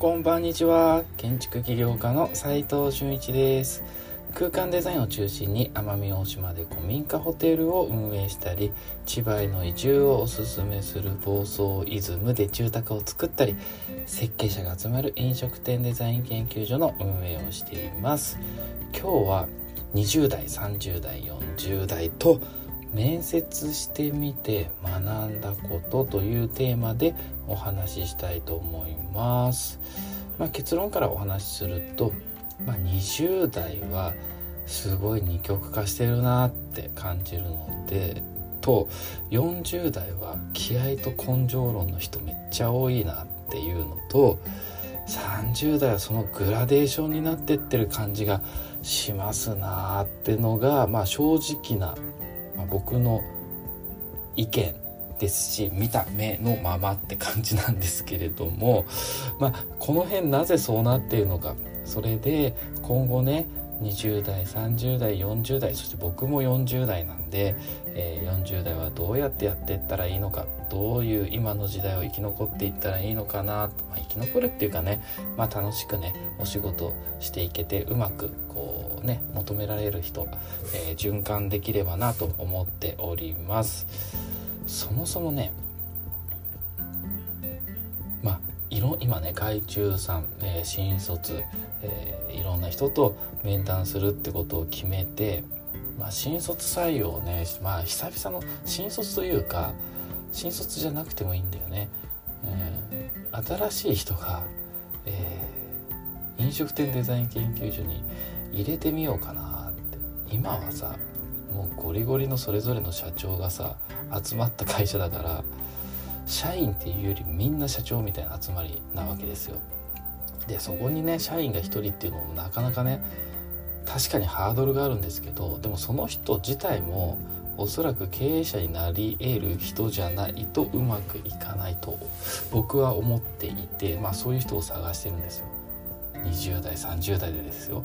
こんばんにちは。建築起業家の斉藤俊一です。空間デザインを中心に奄美大島で古民家ホテルを運営したり千葉への移住をおすすめする房総イズムで住宅を作ったり設計者が集まる飲食店デザイン研究所の運営をしています。今日は20代30代40代と面接してみて学んだことというテーマでお話ししたいと思います。まあ、結論からお話しすると、まあ、20代はすごい二極化してるなって感じるのでと40代は気合と根性論の人めっちゃ多いなっていうのと30代はそのグラデーションになってってる感じがしますなーってのが、まあ、正直なまあ、僕の意見ですし見た目のままって感じなんですけれども、まあ、この辺なぜそうなっているのか。それで今後ね20代30代40代そして僕も40代なんで、えー、40代はどうやってやっていったらいいのか。どういう今の時代を生き残っていったらいいのかな、まあ、生き残るっていうかね、まあ、楽しくねお仕事していけてうまくこうね求められる人、えー、循環できればなと思っております。そもそもねまあ今ね外注さん、えー、新卒えー、いろんな人と面談するってことを決めて、まあ、新卒採用ね、まあ、久々の新卒というか新卒じゃなくてもいいんだよね、えー、新しい人が、えー、飲食店デザイン研究所に入れてみようかなって今はさもうゴリゴリのそれぞれの社長がさ集まった会社だから社員っていうよりみんな社長みたいな集まりなわけですよ。でそこにね社員が1人っていうのもなかなかね確かにハードルがあるんですけどでもその人自体もおそらく経営者になり得る人じゃないとうまくいかないと僕は思っていてまあそういう人を探してるんですよ。20代30代でですよ。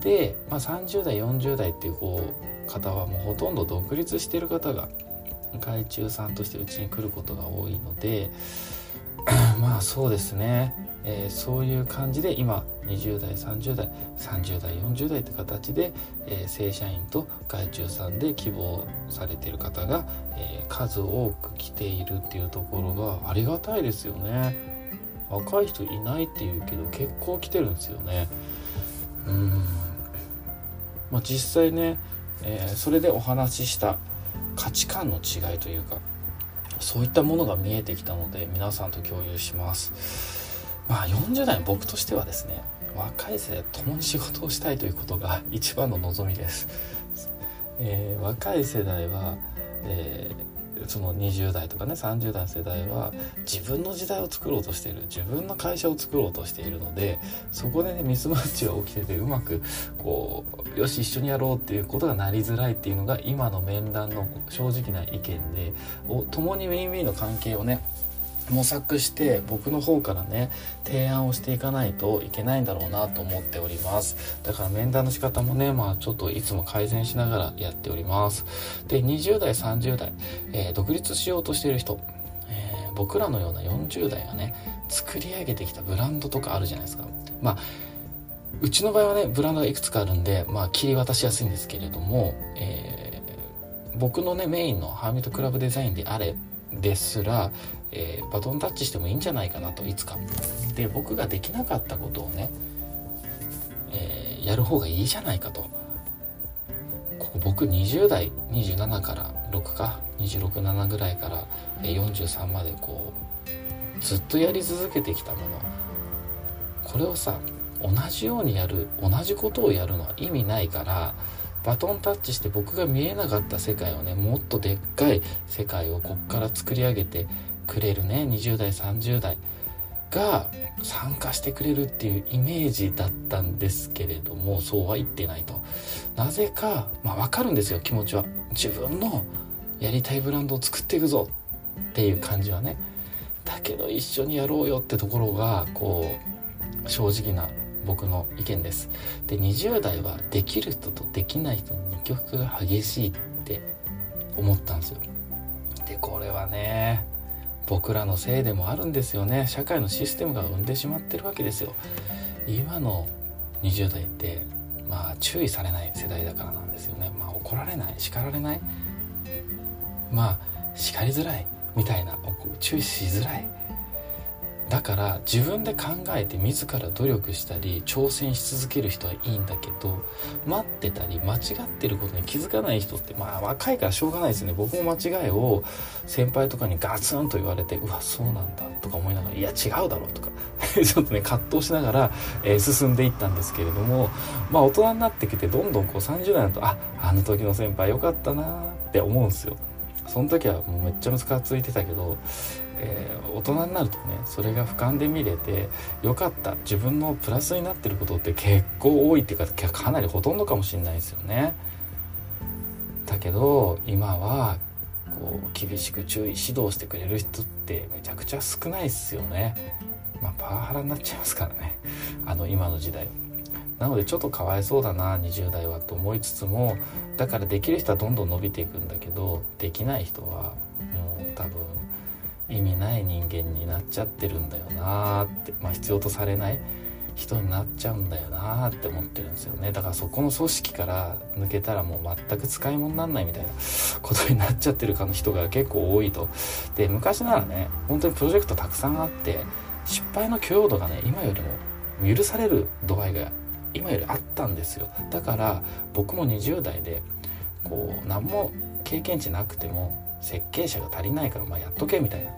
で、まあ、30代40代っていうこう方はもうほとんど独立してる方が外注さんとしてうちに来ることが多いので まあそうですね。えー、そういう感じで今20代30代30代40代って形で、えー、正社員と外注さんで希望されてる方が、えー、数多く来ているっていうところがありがたいですよね。若い人いないっていうけど結構来てるんですよね。うん。まあ実際ね、えそれでお話しした価値観の違いというかそういったものが見えてきたので皆さんと共有します。まあ40代僕としてはですね若い世代と共に仕事をしたいということが一番の望みです、えー、若い世代は、えー、その20代とかね30代の世代は自分の時代を作ろうとしている自分の会社を作ろうとしているのでそこでねミスマッチが起きててうまくこうよし一緒にやろうっていうことがなりづらいっていうのが今の面談の正直な意見でお共にウィンウィンの関係をね模索して僕の方からね提案をしていかないといけないんだろうなと思っております。だから面談の仕方もねまあちょっといつも改善しながらやっております。で20代30代、えー、独立しようとしている人、えー、僕らのような40代がね作り上げてきたブランドとかあるじゃないですか。まあうちの場合はねブランドがいくつかあるんでまあ切り渡しやすいんですけれども、えー、僕のねメインのハーミットクラブデザインであれですら、えー、バトンタッチしてもいいんじゃないかなといつか。で僕ができなかったことをね、えー、やる方がいいじゃないかと。ここ僕20代27から6か267ぐらいから43までこうずっとやり続けてきたもの。これをさ同じようにやる同じことをやるのは意味ないからバトンタッチして僕が見えなかった世界をねもっとでっかい世界をこっから作り上げてくれるね20代30代が参加してくれるっていうイメージだったんですけれどもそうは言ってないと。なぜかまあ分かるんですよ気持ちは。自分のやりたいブランドを作っていくぞっていう感じはね。だけど一緒にやろうよってところがこう正直な僕の意見です。で20代はできる人とできない人の二極が激しいって思ったんですよ。でこれはね僕らのせいでもあるんですよね。社会のシステムが生んでしまってるわけですよ。今の20代ってまあ注意されない世代だからなんですよね。まあ怒られない叱られない。まあ叱りづらいみたいな注意しづらい。だから自分で考えて自ら努力したり挑戦し続ける人はいいんだけど待ってたり間違ってることに気づかない人ってまあ若いからしょうがないですね。僕も間違いを先輩とかにガツンと言われてうわそうなんだとか思いながらいや違うだろうとか ちょっとね葛藤しながら、えー、進んでいったんですけれどもまあ大人になってきてどんどんこう30代だとああの時の先輩よかったなって思うんですよ。その時はもうめっちゃムカついてたけどえー、大人になるとねそれが俯瞰で見れてよかった自分のプラスになってることって結構多いっていうかかなりほとんどかもしれないですよね。だけど今はこう厳しく注意指導してくれる人ってめちゃくちゃ少ないですよね。まあパワハラになっちゃいますからねあの今の時代。なのでちょっとかわいそうだな20代はと思いつつもだからできる人はどんどん伸びていくんだけどできない人は意味ない人間になっちゃってるんだよなーって、まあ、必要とされない人になっちゃうんだよなーって思ってるんですよね。だからそこの組織から抜けたらもう全く使い物になんないみたいなことになっちゃってるかの人が結構多いと。で昔ならね本当にプロジェクトたくさんあって失敗の許容度がね今よりも許される度合いが今よりあったんですよ。だから僕も20代でこう何も経験値なくても設計者が足りないからまあやっとけみたいな。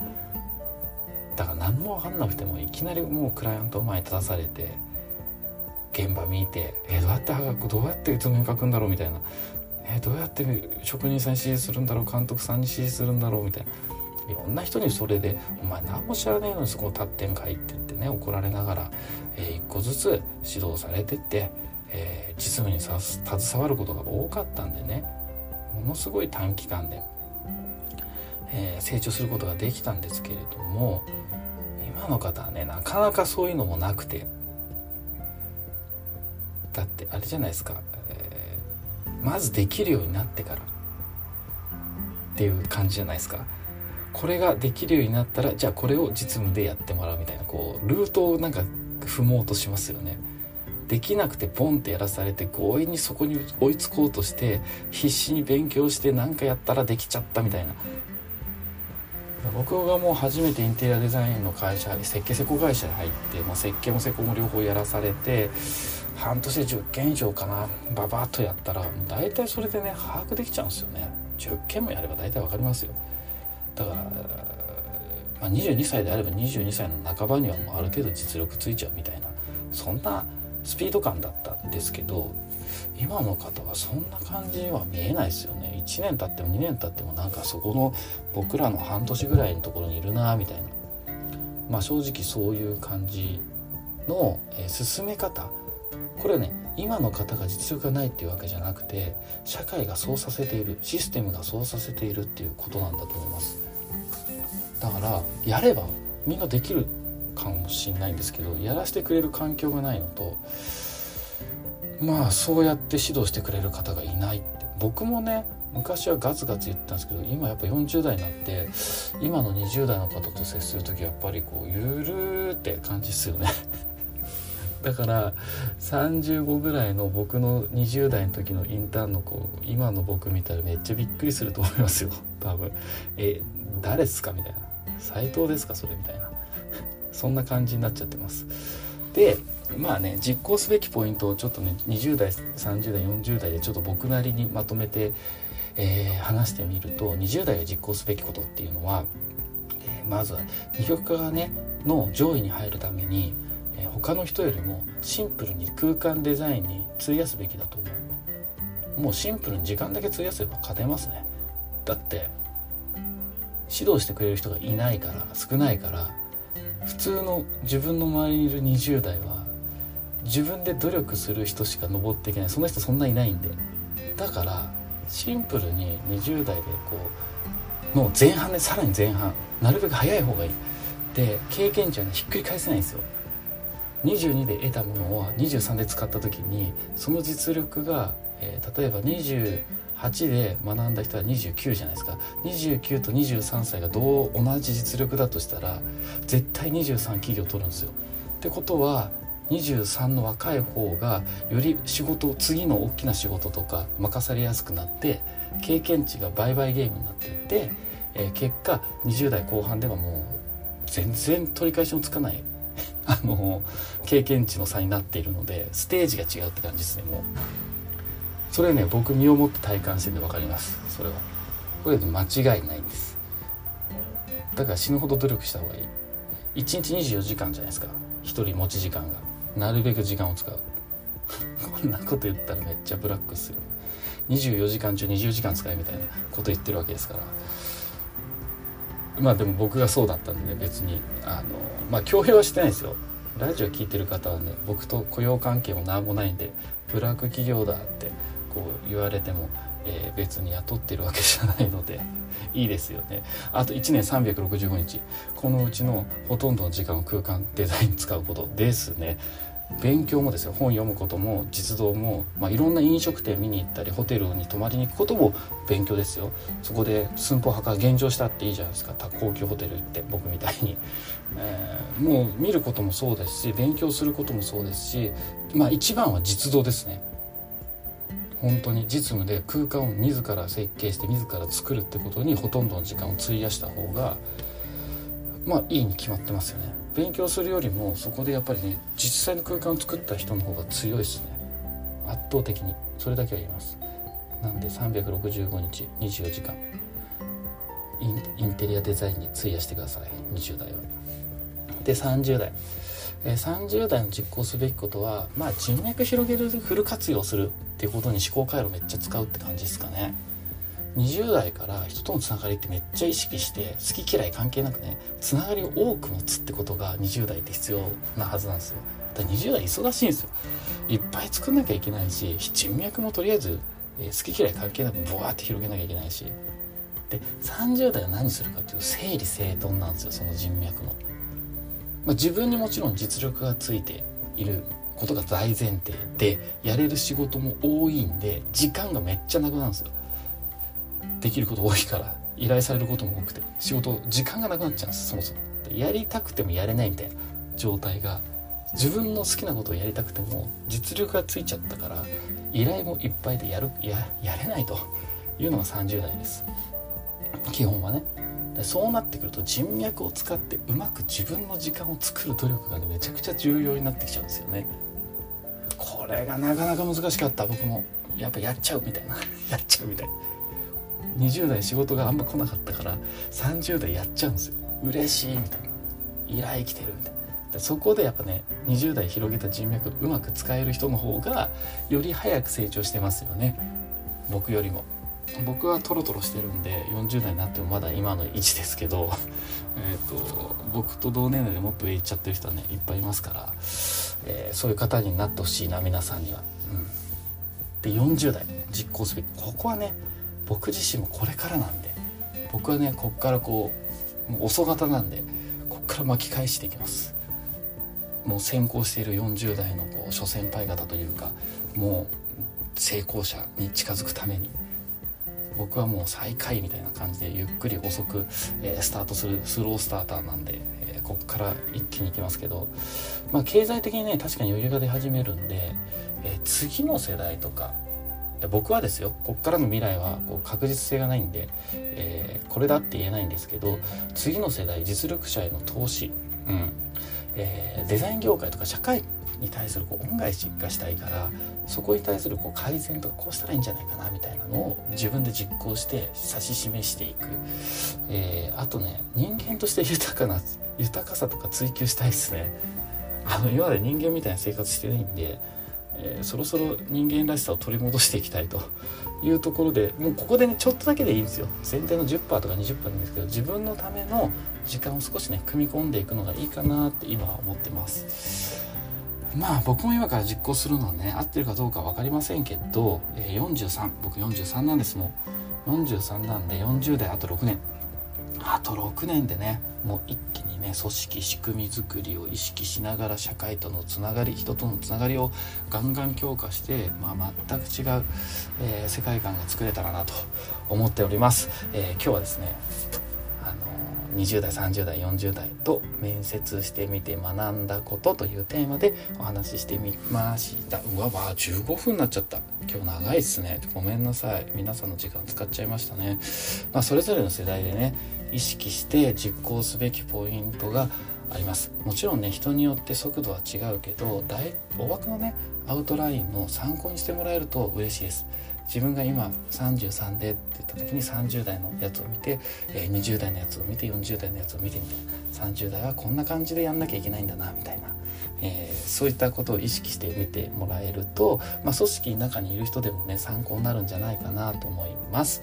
だから何も分かんなくてもいきなりもうクライアント前に立たされて現場見てえどうやってどうやって図面書くんだろうみたいな。えどうやって職人さんに指示するんだろう監督さんに指示するんだろうみたいな。いろんな人にそれで「お前何も知らねえのにそこを立ってんかい」って言ってね怒られながら、えー、一個ずつ指導されてって、えー、実務に携わることが多かったんでね。ものすごい短期間で。えー、成長することができたんですけれども今の方はねなかなかそういうのもなくて。だってあれじゃないですか、えー、まずできるようになってから。っていう感じじゃないですか。これができるようになったらじゃあこれを実務でやってもらうみたいな。こうルートをなんか踏もうとしますよね。できなくてポンってやらされて強引にそこに追いつこうとして必死に勉強して何かやったらできちゃったみたいな。僕がもう初めてインテリアデザインの会社設計施工会社に入って、まあ、設計も施工も両方やらされて半年で10件以上かな。ババッとやったらもう大体それでね把握できちゃうんですよね。10件もやれば大体分かりますよ。だから、まあ、22歳であれば22歳の半ばにはもうある程度実力ついちゃうみたいなそんなスピード感だったんですけど今の方はそんな感じには見えないですよね。1年経っても2年経ってもなんかそこの僕らの半年ぐらいのところにいるなみたいな。まあ正直そういう感じの、え、進め方。これね今の方が実力がないっていうわけじゃなくて社会がそうさせているシステムがそうさせているっていうことなんだと思います。だからやればみんなできるかもしれないんですけどやらせてくれる環境がないのとまあそうやって指導してくれる方がいないって。僕もね昔はガツガツ言ったんですけど今やっぱ40代になって今の20代の方と接する時やっぱりこうゆるーって感じですよね。だから35ぐらいの僕の20代の時のインターンの子今の僕見たらめっちゃびっくりすると思いますよ。多分。え誰っすかみたいな。斎藤ですかそれみたいな。そんな感じになっちゃってます。でまあね実行すべきポイントをちょっとね20代30代40代でちょっと僕なりにまとめて、えー、話してみると20代が実行すべきことっていうのは、えー、まずは二極化がねの上位に入るために、えー、他の人よりもシンプルに空間デザインに費やすべきだと思う。もうシンプルに時間だけ費やせば勝てますね。だって指導してくれる人がいないから少ないから普通の自分の周りにいる20代は自分で努力する人しか登っていけない。その人そんないないんで。だからシンプルに20代でこうの前半でさらに前半なるべく早い方がいい。で経験値はねひっくり返せないんですよ。22で得たものを23で使った時にその実力が、えー、例えば28で学んだ人は29じゃないですか。29と23歳がどう同じ実力だとしたら絶対23企業取るんですよ。ってことは23の若い方がより仕事次の大きな仕事とか任されやすくなって経験値が倍々ゲームになっていって、えー、結果20代後半ではもう全然取り返しのつかない あの経験値の差になっているのでステージが違うって感じですねもう。それね僕身をもって体感してて分かりますそれは。これで間違いないんです。だから死ぬほど努力した方がいい。1日24時間じゃないですか。1人持ち時間が。なるべく時間を使う。こんなこと言ったらめっちゃブラックっすよ。24時間中20時間使えみたいなこと言ってるわけですから。まあでも僕がそうだったんで、ね、別にあのまあ強要はしてないですよ。ラジオ聞いてる方はね僕と雇用関係も何もないんでブラック企業だってこう言われても、えー、別に雇ってるわけじゃないので いいですよね。あと1年365日。このうちのほとんどの時間を空間デザイン使うことですね。勉強もですよ。本読むことも実動も、まあ、いろんな飲食店見に行ったりホテルに泊まりに行くことも勉強ですよ。そこで寸法墓現状したっていいじゃないですか。高級ホテル行って僕みたいに、えー、もう見ることもそうですし勉強することもそうですしまあ一番は実動ですね。本当に実務で空間を自ら設計して自ら作るってことにほとんどの時間を費やした方がまあいいに決まってますよね。勉強するよりもそこでやっぱりね実際の空間を作った人の方が強いですね。圧倒的に。それだけは言います。なんで365日24時間。インテリアデザインに費やしてください。20代は。で30代。え30代の実行すべきことはまあ人脈広げるフル活用するっていうことに思考回路めっちゃ使うって感じですかね。20代から人とのつながりってめっちゃ意識して好き嫌い関係なくねつながりを多く持つってことが20代って必要なはずなんですよ。だから20代忙しいんですよ。いっぱい作んなきゃいけないし人脈もとりあえず、好き嫌い関係なくボワーって広げなきゃいけないし。で30代は何するかっていうと整理整頓なんですよその人脈の。まあ、自分にもちろん実力がついていることが大前提でやれる仕事も多いんで時間がめっちゃなくなるんですよ。できること多いから依頼されることも多くて仕事時間がなくなっちゃうんですそもそも。やりたくてもやれないみたいな状態が自分の好きなことをやりたくても実力がついちゃったから依頼もいっぱいでやるややれないというのが30代です。基本はね。そうなってくると人脈を使ってうまく自分の時間を作る努力がねめちゃくちゃ重要になってきちゃうんですよね。これがなかなか難しかった。僕もやっぱやっちゃうみたいな。やっちゃうみたいな。20代仕事があんま来なかったから30代やっちゃうんですよ。嬉しいみたいな。依頼来てるみたいな。そこでやっぱね20代広げた人脈うまく使える人の方がより早く成長してますよね。僕よりも。僕はトロトロしてるんで40代になってもまだ今の位置ですけど えと僕と同年代でもっと上行っちゃってる人はねいっぱいいますから、えー、そういう方になってほしいな皆さんには。うん、で40代実行すべきここはね僕自身もこれからなんで僕はねこっからこうもう遅型なんでこっから巻き返していきます。もう先行している40代のこう諸先輩方というかもう成功者に近づくために僕はもう最下位みたいな感じでゆっくり遅く、えー、スタートするスロースターターなんで、えー、こっから一気に行きますけど、まあ、経済的にね確かに余裕が出始めるんで、えー、次の世代とか僕はですよこっからの未来はこう確実性がないんで、えー、これだって言えないんですけど次の世代実力者への投資、うんえー、デザイン業界とか社会に対するこう恩返しがしたいからそこに対するこう改善とかこうしたらいいんじゃないかなみたいなのを自分で実行して指し示していく、えー、あとね人間として豊かな豊かさとか追求したいですね。あの今まで人間みたいな生活してないんで、えー、そろそろ人間らしさを取り戻していきたいと。いうところでもうここでねちょっとだけでいいんですよ。全体の10%とか20%でいいんですけど自分のための時間を少しね組み込んでいくのがいいかなって今は思ってます。まあ僕も今から実行するのはね合ってるかどうか分かりませんけど、えー、43僕43なんですもう43なんで40代あと6年。あと6年でねもう一気にね組織仕組み作りを意識しながら社会とのつながり人とのつながりをガンガン強化して、まあ、全く違う、えー、世界観が作れたらなと思っております、えー、今日はですね20代30代40代と面接してみて学んだことというテーマでお話ししてみました。うわわ15分になっちゃった。今日長いっすね。ごめんなさい。皆さんの時間使っちゃいましたね、まあ、それぞれの世代でね意識して実行すべきポイントがあります。もちろんね人によって速度は違うけど大大枠のねアウトラインの参考にしてもらえると嬉しいです。自分が今33でって言った時に30代のやつを見て、えー、20代のやつを見て40代のやつを見てみたいな。30代はこんな感じでやんなきゃいけないんだなみたいな、えー、そういったことを意識してみてもらえると、まあ、組織の中にいる人でもね参考になるんじゃないかなと思います。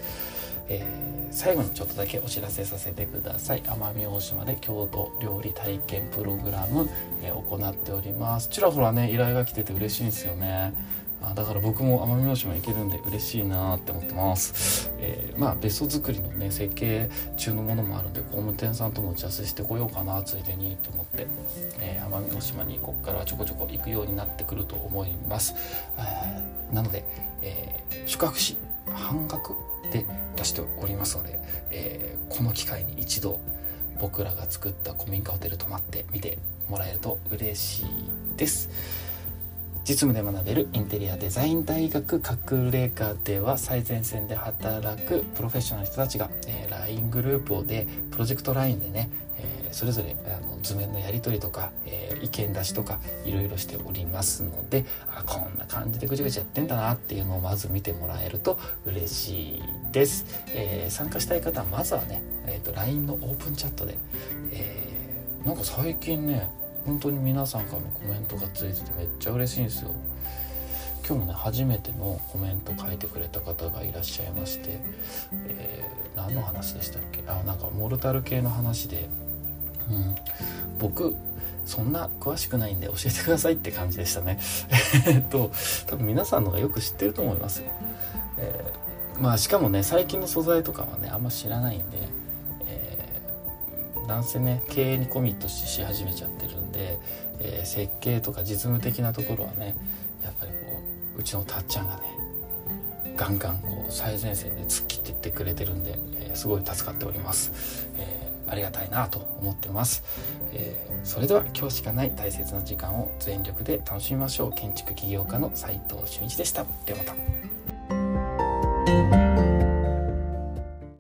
えー、最後にちょっとだけお知らせさせてください。奄美大島で郷土料理体験プログラム、えー、行っております。ちらほらね依頼が来てて嬉しいんですよね。あだから僕も奄美大島行けるんで嬉しいなって思ってます、えー、まあ別荘作りのね設計中のものもあるんで工務店さんとも打ち合わせしてこようかなついでにと思って、え、奄美大島にここからちょこちょこ行くようになってくると思います、なので、え宿泊費半額で出しておりますので、えこの機会に一度僕らが作った古民家ホテル泊まってみてもらえると嬉しいです。実務で学べるインテリアデザイン大学隠れ家では最前線で働くプロフェッショナルの人たちが、えー、LINE グループをでプロジェクト LINE でね、えー、それぞれあの図面のやり取りとか、えー、意見出しとかいろいろしておりますのであこんな感じでぐちゃぐちゃやってんだなっていうのをまず見てもらえると嬉しいです、え参加したい方はまずはね、えーと、LINE のオープンチャットで、えなんか最近ね本当に皆さんからのコメントがついててめっちゃ嬉しいんですよ。今日もね初めてのコメント書いてくれた方がいらっしゃいまして、えー、何の話でしたっけ？あなんかモルタル系の話で、うん、僕そんな詳しくないんで教えてくださいって感じでしたね。えっと多分皆さんの方がよく知ってると思いますよ、えー、まあしかもね最近の素材とかはねあんま知らないんでなんせね経営にコミットし始めちゃってるんで、えー、設計とか実務的なところはねやっぱりこううちのたっちゃんがねガンガンこう最前線で突っ切っていってくれてるんで、えー、すごい助かっております、えー、ありがたいなと思ってます、え、それでは今日しかない大切な時間を全力で楽しみましょう。建築起業家の斉藤俊一でした。ではまた。